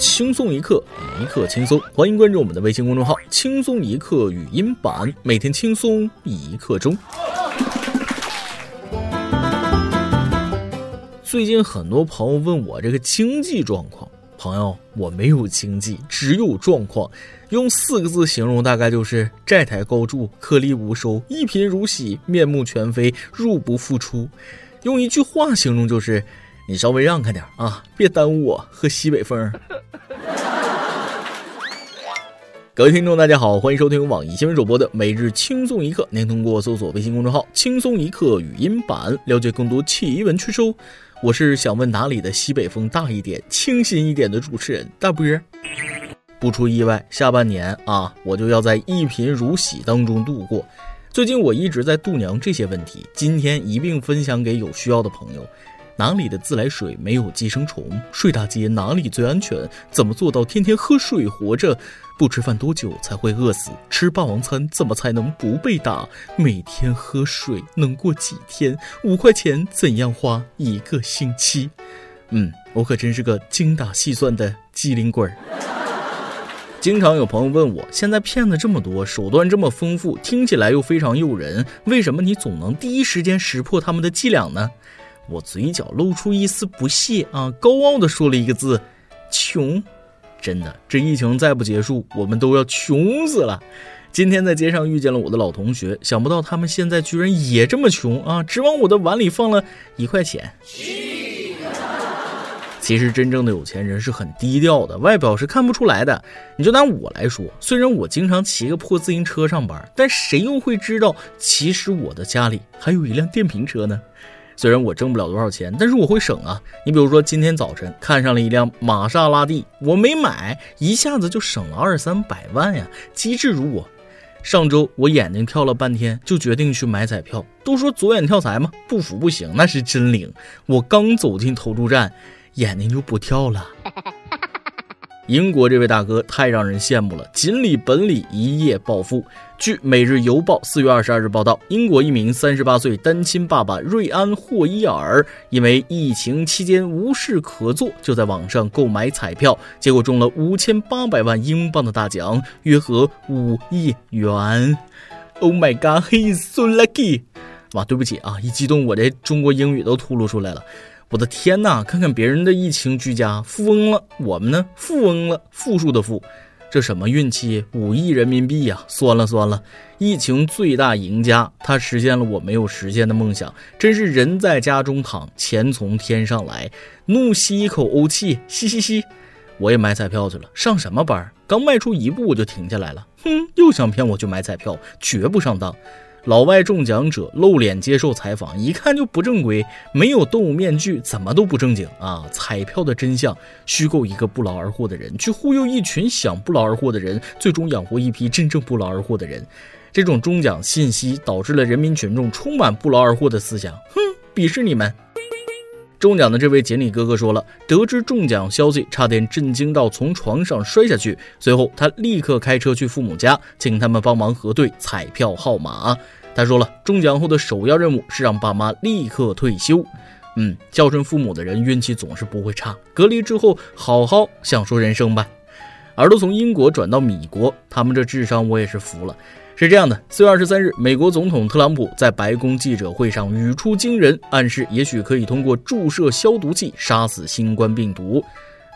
轻松一刻，一刻轻松。欢迎关注我们的微信公众号“轻松一刻语音版”，每天轻松一刻钟。最近很多朋友问我这个经济状况，朋友，我没有经济，只有状况。用四个字形容，大概就是债台高筑，颗粒无收，一贫如洗，面目全非，入不敷出。用一句话形容就是。你稍微让开点啊，别耽误我喝西北风。各位听众，大家好，欢迎收听网易新闻主播的每日轻松一刻。您通过搜索微信公众号“轻松一刻”语音版了解更多奇闻趣事。我是想问哪里的西北风大一点、清新一点的主持人大波。不出意外，下半年啊，我就要在一贫如洗当中度过。最近我一直在度娘这些问题，今天一并分享给有需要的朋友。哪里的自来水没有寄生虫？睡大街哪里最安全？怎么做到天天喝水活着？不吃饭多久才会饿死？吃霸王餐怎么才能不被打？每天喝水能过几天？五块钱怎样花一个星期？嗯，我可真是个精打细算的机灵鬼儿。经常有朋友问我，现在骗子这么多，手段这么丰富，听起来又非常诱人，为什么你总能第一时间识破他们的伎俩呢？我嘴角露出一丝不屑啊，高傲的说了一个字：“穷。”真的，这疫情再不结束，我们都要穷死了。今天在街上遇见了我的老同学，想不到他们现在居然也这么穷啊，只往我的碗里放了一块钱。其实真正的有钱人是很低调的，外表是看不出来的。你就拿我来说，虽然我经常骑个破自行车上班，但谁又会知道，其实我的家里还有一辆电瓶车呢？虽然我挣不了多少钱，但是我会省啊。你比如说，今天早晨看上了一辆玛莎拉蒂，我没买，一下子就省了二三百万呀，机智如我。上周我眼睛跳了半天，就决定去买彩票。都说左眼跳财嘛，不服不行，那是真灵。我刚走进投注站，眼睛就不跳了。英国这位大哥太让人羡慕了，锦鲤本鲤一夜暴富。据《每日邮报》四月二十二日报道，英国一名三十八岁单亲爸爸瑞安·霍伊尔，因为疫情期间无事可做，就在网上购买彩票，结果中了五千八百万英镑的大奖，约合五亿元。Oh my god, he is so lucky！哇，对不起啊，一激动我这中国英语都吐露出来了。我的天哪！看看别人的疫情居家，富翁了，我们呢？富翁了，负数的负，这什么运气？五亿人民币呀！酸了酸了！疫情最大赢家，他实现了我没有实现的梦想，真是人在家中躺，钱从天上来。怒吸一口欧气，吸吸吸！我也买彩票去了，上什么班？刚迈出一步我就停下来了。哼，又想骗我去买彩票，绝不上当。老外中奖者露脸接受采访，一看就不正规，没有动物面具，怎么都不正经啊！彩票的真相：虚构一个不劳而获的人，去忽悠一群想不劳而获的人，最终养活一批真正不劳而获的人。这种中奖信息导致了人民群众充满不劳而获的思想，哼，鄙视你们！中奖的这位锦鲤哥哥说了，得知中奖消息，差点震惊到从床上摔下去。随后，他立刻开车去父母家，请他们帮忙核对彩票号码。他说了，中奖后的首要任务是让爸妈立刻退休。嗯，孝顺父母的人运气总是不会差。隔离之后，好好享受人生吧。耳朵从英国转到米国，他们这智商我也是服了。是这样的，四月二十三日，美国总统特朗普在白宫记者会上语出惊人，暗示也许可以通过注射消毒剂杀死新冠病毒。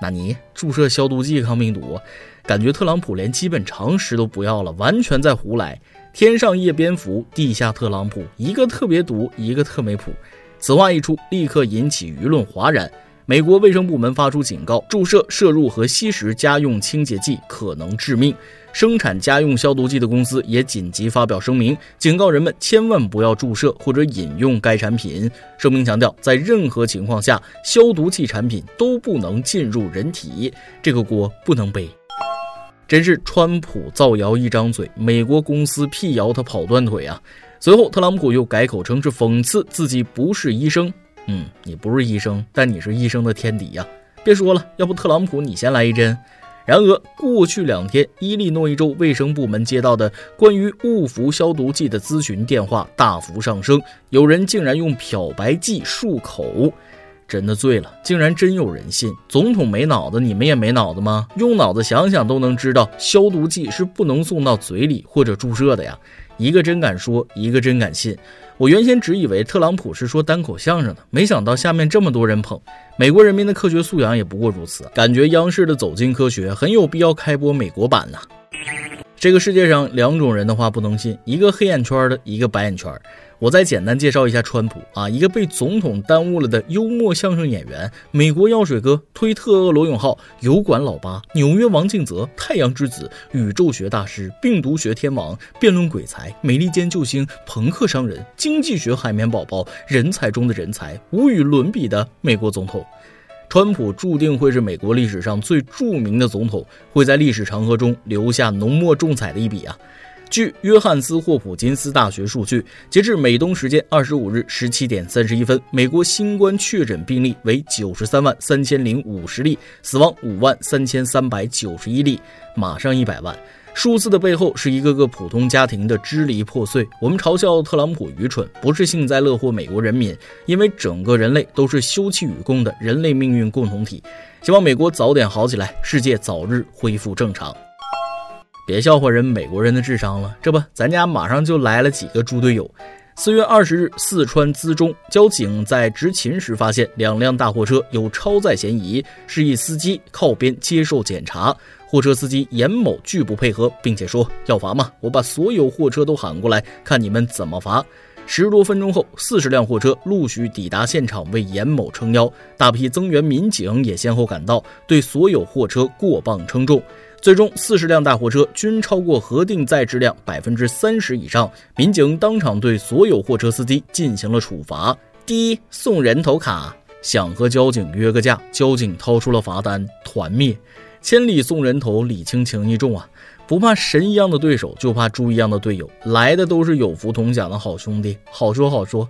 纳尼？注射消毒剂抗病毒？感觉特朗普连基本常识都不要了，完全在胡来。天上夜蝙蝠，地下特朗普，一个特别毒，一个特没谱。此话一出，立刻引起舆论哗然。美国卫生部门发出警告：注射、摄入和吸食家用清洁剂可能致命。生产家用消毒剂的公司也紧急发表声明，警告人们千万不要注射或者饮用该产品。声明强调，在任何情况下，消毒剂产品都不能进入人体，这个锅不能背。真是川普造谣一张嘴，美国公司辟谣他跑断腿啊！随后，特朗普又改口称是讽刺自己不是医生。嗯，你不是医生，但你是医生的天敌呀！别说了，要不特朗普你先来一针。然而，过去两天，伊利诺伊州卫生部门接到的关于误服消毒剂的咨询电话大幅上升，有人竟然用漂白剂漱口。真的醉了，竟然真有人信。总统没脑子，你们也没脑子吗？用脑子想想都能知道，消毒剂是不能送到嘴里或者注射的呀。一个真敢说，一个真敢信。我原先只以为特朗普是说单口相声的，没想到下面这么多人捧。美国人民的科学素养也不过如此，感觉央视的《走进科学》很有必要开播美国版了。这个世界上两种人的话不能信，一个黑眼圈的，一个白眼圈。我再简单介绍一下川普啊，一个被总统耽误了的幽默相声演员，美国药水哥、推特俄罗永浩、油管老八、纽约王敬泽、太阳之子、宇宙学大师、病毒学天王、辩论鬼才、美利坚救星、朋克商人、经济学海绵宝宝、人才中的人才，无与伦比的美国总统。川普注定会是美国历史上最著名的总统，会在历史长河中留下浓墨重彩的一笔啊！据约翰斯霍普金斯大学数据，截至美东时间二十五日十七点三十一分，美国新冠确诊病例为九十三万三千零五十例，死亡五万三千三百九十一例，马上一百万。数字的背后是一个个普通家庭的支离破碎。我们嘲笑特朗普愚蠢，不是幸灾乐祸美国人民，因为整个人类都是休戚与共的人类命运共同体。希望美国早点好起来，世界早日恢复正常。别笑话人美国人的智商了，这不，咱家马上就来了几个猪队友。四月二十日，四川资中交警在执勤时发现两辆大货车有超载嫌疑，示意司机靠边接受检查。货车司机严某拒不配合，并且说要罚吗？我把所有货车都喊过来，看你们怎么罚。十多分钟后，四十辆货车陆续抵达现场为严某撑腰，大批增援民警也先后赶到，对所有货车过磅称重。最终，四十辆大货车均超过核定载质量百分之三十以上，民警当场对所有货车司机进行了处罚。第一，送人头卡。想和交警约个架，交警掏出了罚单，团灭。千里送人头，礼轻情意重啊！不怕神一样的对手，就怕猪一样的队友。来的都是有福同享的好兄弟，好说好说。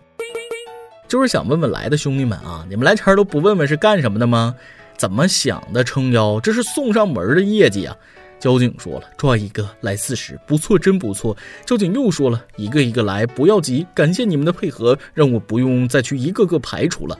就是想问问来的兄弟们啊，你们来前都不问问是干什么的吗？怎么想的？撑腰，这是送上门的业绩啊！交警说了，抓一个来四十，不错，真不错。交警又说了，一个一个来，不要急，感谢你们的配合，让我不用再去一个个排除了。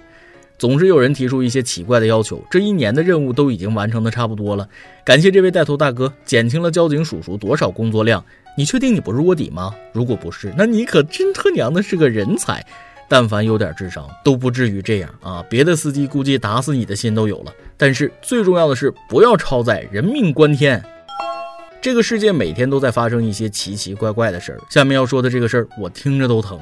总是有人提出一些奇怪的要求，这一年的任务都已经完成的差不多了。感谢这位带头大哥，减轻了交警叔叔多少工作量？你确定你不是卧底吗？如果不是，那你可真他娘的是个人才。但凡有点智商，都不至于这样啊！别的司机估计打死你的心都有了。但是最重要的是，不要超载，人命关天。这个世界每天都在发生一些奇奇怪怪的事儿。下面要说的这个事儿，我听着都疼。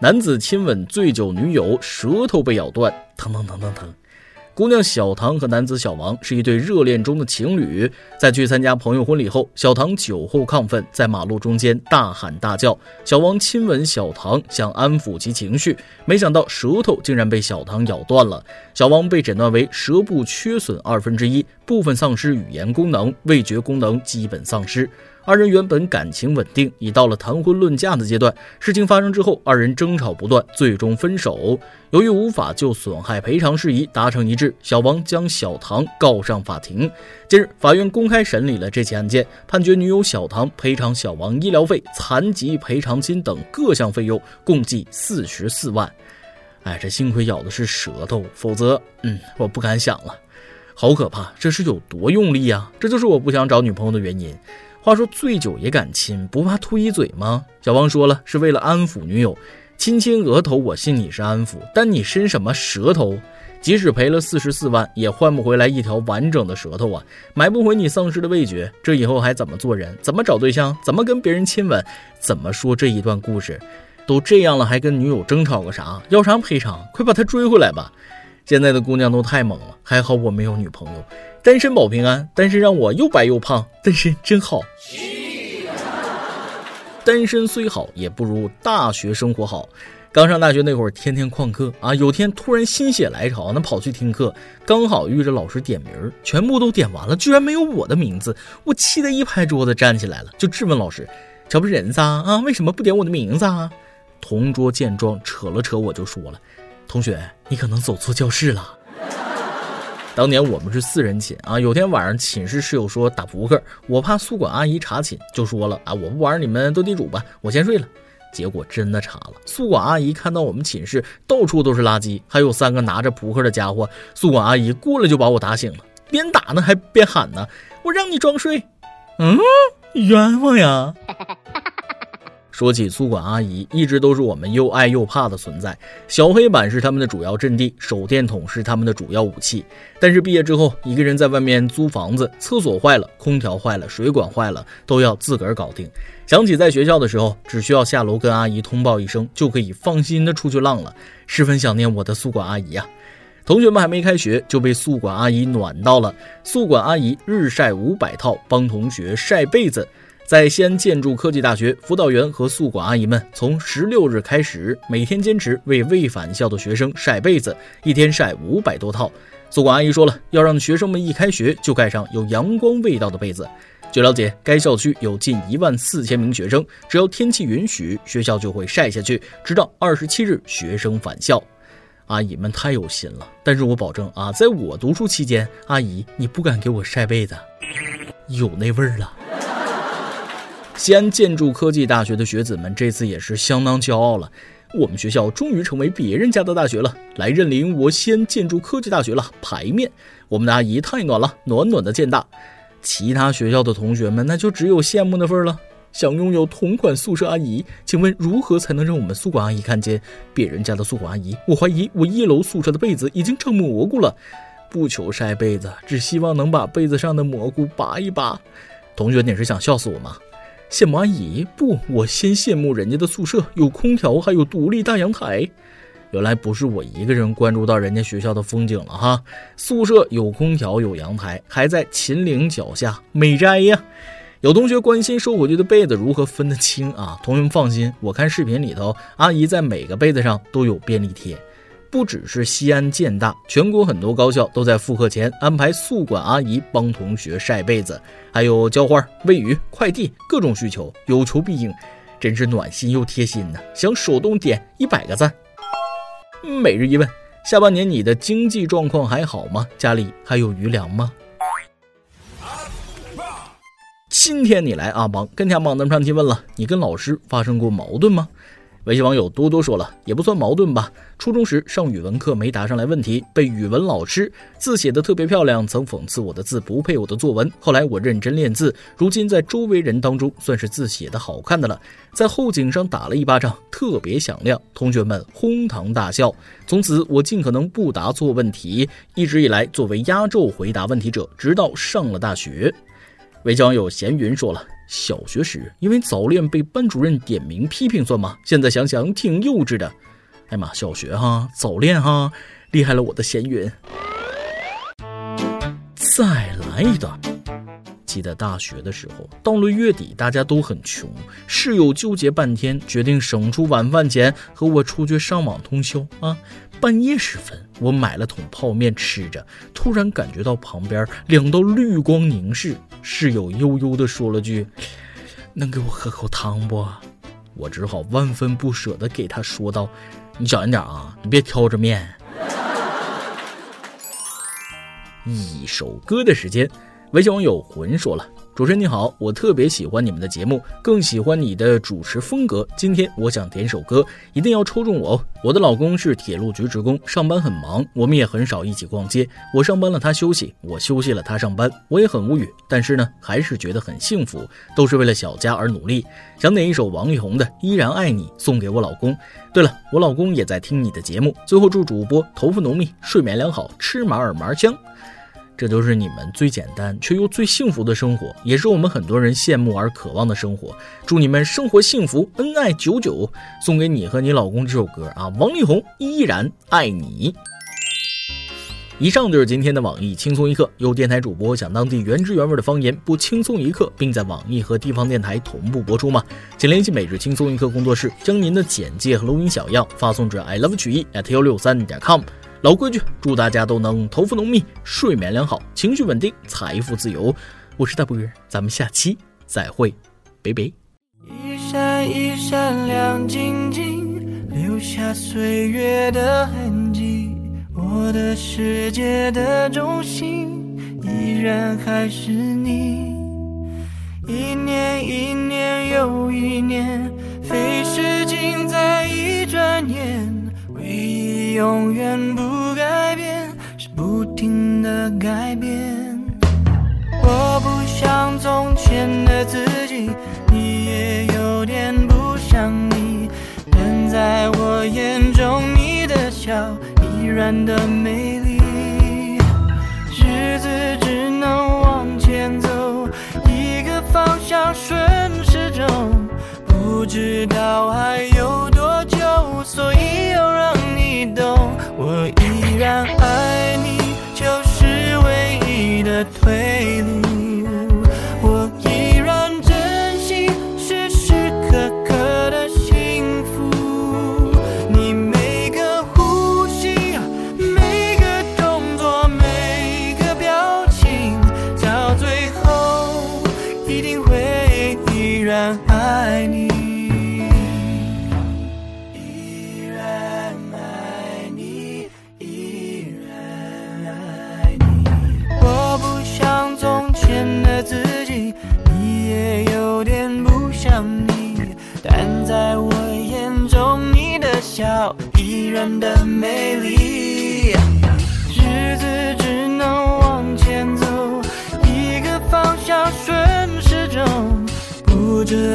男子亲吻醉酒女友，舌头被咬断，疼疼疼疼疼。姑娘小唐和男子小王是一对热恋中的情侣，在去参加朋友婚礼后，小唐酒后亢奋，在马路中间大喊大叫。小王亲吻小唐，想安抚其情绪，没想到舌头竟然被小唐咬断了。小王被诊断为舌部缺损二分之一，部分丧失语言功能，味觉功能基本丧失。二人原本感情稳定，已到了谈婚论嫁的阶段。事情发生之后，二人争吵不断，最终分手。由于无法就损害赔偿事宜达成一致，小王将小唐告上法庭。近日，法院公开审理了这起案件，判决女友小唐赔偿小王医疗费、残疾赔偿金等各项费用，共计四十四万。哎，这幸亏咬的是舌头，否则，嗯，我不敢想了，好可怕！这是有多用力啊？这就是我不想找女朋友的原因。话说醉酒也敢亲，不怕吐一嘴吗？小王说了，是为了安抚女友，亲亲额头，我信你是安抚，但你伸什么舌头？即使赔了四十四万，也换不回来一条完整的舌头啊，买不回你丧失的味觉，这以后还怎么做人？怎么找对象？怎么跟别人亲吻？怎么说这一段故事？都这样了，还跟女友争吵个啥？要啥赔偿？快把他追回来吧！现在的姑娘都太猛了，还好我没有女朋友。单身保平安，单身让我又白又胖，单身真好。单身虽好，也不如大学生活好。刚上大学那会儿，天天旷课啊，有天突然心血来潮，那跑去听课，刚好遇着老师点名，全部都点完了，居然没有我的名字，我气得一拍桌子站起来了，就质问老师：“这不是人撒啊，为什么不点我的名字啊？”同桌见状，扯了扯我就说了：“同学，你可能走错教室了。”当年我们是四人寝啊，有天晚上寝室室友说打扑克，我怕宿管阿姨查寝，就说了啊，我不玩，你们斗地主吧，我先睡了。结果真的查了，宿管阿姨看到我们寝室到处都是垃圾，还有三个拿着扑克的家伙，宿管阿姨过来就把我打醒了，边打呢还边喊呢：“我让你装睡。”嗯，冤枉呀！说起宿管阿姨，一直都是我们又爱又怕的存在。小黑板是他们的主要阵地，手电筒是他们的主要武器。但是毕业之后，一个人在外面租房子，厕所坏了，空调坏了，水管坏了，都要自个儿搞定。想起在学校的时候，只需要下楼跟阿姨通报一声，就可以放心的出去浪了。十分想念我的宿管阿姨啊！同学们还没开学，就被宿管阿姨暖到了。宿管阿姨日晒五百套，帮同学晒被子。在西安建筑科技大学，辅导员和宿管阿姨们从十六日开始，每天坚持为未返校的学生晒被子，一天晒五百多套。宿管阿姨说了，要让学生们一开学就盖上有阳光味道的被子。据了解，该校区有近一万四千名学生，只要天气允许，学校就会晒下去，直到二十七日学生返校。阿姨们太有心了，但是我保证啊，在我读书期间，阿姨你不敢给我晒被子，有那味儿了。西安建筑科技大学的学子们这次也是相当骄傲了，我们学校终于成为别人家的大学了，来认领我西安建筑科技大学了。牌面，我们的阿姨太暖了，暖暖的建大。其他学校的同学们那就只有羡慕的份了。想拥有同款宿舍阿姨，请问如何才能让我们宿管阿姨看见别人家的宿管阿姨？我怀疑我一楼宿舍的被子已经长蘑菇了。不求晒被子，只希望能把被子上的蘑菇拔一拔。同学，你是想笑死我吗？羡慕阿姨不，我先羡慕人家的宿舍有空调，还有独立大阳台。原来不是我一个人关注到人家学校的风景了哈。宿舍有空调，有阳台，还在秦岭脚下，美哉呀！有同学关心收回去的被子如何分得清啊？同学们放心，我看视频里头，阿姨在每个被子上都有便利贴。不只是西安建大，全国很多高校都在复课前安排宿管阿姨帮同学晒被子，还有浇花、喂鱼、快递，各种需求有求必应，真是暖心又贴心呢。想手动点一百个赞。每日一问：下半年你的经济状况还好吗？家里还有余粮吗？今天你来阿邦跟天榜登上提问了，你跟老师发生过矛盾吗？微信网友多多说了，也不算矛盾吧。初中时上语文课没答上来问题，被语文老师字写的特别漂亮，曾讽刺我的字不配我的作文。后来我认真练字，如今在周围人当中算是字写的好看的了。在后颈上打了一巴掌，特别响亮，同学们哄堂大笑。从此我尽可能不答错问题，一直以来作为压轴回答问题者，直到上了大学。微信网友闲云说了。小学时因为早恋被班主任点名批评算吗？现在想想挺幼稚的。哎妈，小学哈早恋哈，厉害了我的闲云。再来一段。记得大学的时候，到了月底大家都很穷，室友纠结半天，决定省出晚饭钱和我出去上网通宵啊。半夜时分，我买了桶泡面吃着，突然感觉到旁边两道绿光凝视。室友悠悠的说了句：“能给我喝口汤不？”我只好万分不舍的给他说道：“你小心点啊，你别挑着面。”一首歌的时间，微信网友魂说了。主持人你好，我特别喜欢你们的节目，更喜欢你的主持风格。今天我想点首歌，一定要抽中我哦！我的老公是铁路局职工，上班很忙，我们也很少一起逛街。我上班了，他休息；我休息了，他上班。我也很无语，但是呢，还是觉得很幸福，都是为了小家而努力。想点一首王力宏的《依然爱你》，送给我老公。对了，我老公也在听你的节目。最后祝主播头发浓密，睡眠良好，吃嘛尔嘛香。这都是你们最简单却又最幸福的生活，也是我们很多人羡慕而渴望的生活。祝你们生活幸福，恩爱久久。送给你和你老公这首歌啊，王力宏依然爱你。以上就是今天的网易轻松一刻，由电台主播讲当地原汁原味的方言不轻松一刻，并在网易和地方电台同步播出吗？请联系每日轻松一刻工作室，将您的简介和录音小样发送至 i love 曲艺 at 幺六三点 com。老规矩，祝大家都能头发浓密，睡眠良好，情绪稳定，财富自由。我是大波儿，咱们下期再会，拜拜。一闪一闪亮晶晶，留下岁月的痕迹。我的世界的中心，依然还是你。一年一年又一年，飞逝。尽在一转眼永远不改变是不停的改变。我不像从前的自己，你也有点不像你，但在我眼中，你的笑依然的美丽。日子只能往前走，一个方向顺时钟，不知道还有多久，所以懂，我依然爱你，就是唯一的退路。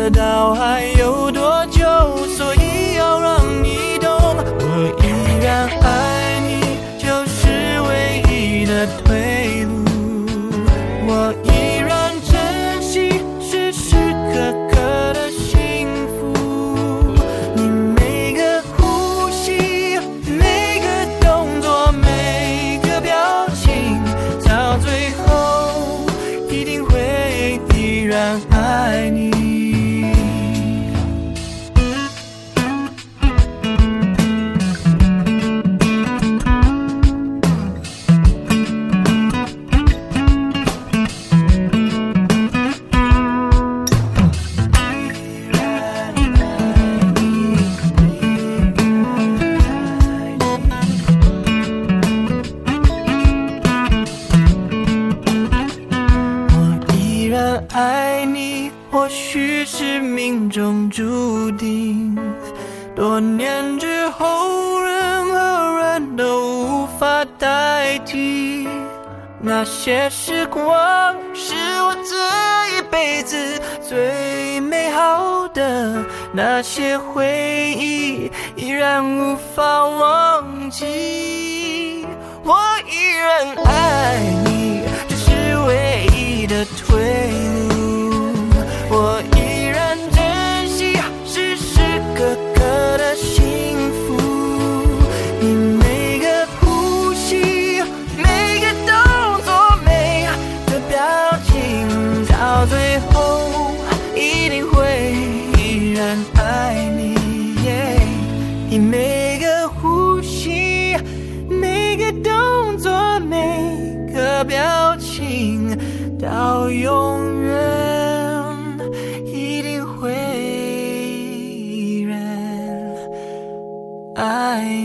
不知道记。那些时光是我这一辈子最美好的，那些回忆依然无法忘记。我依然爱你，这是唯一的退路。依然爱你。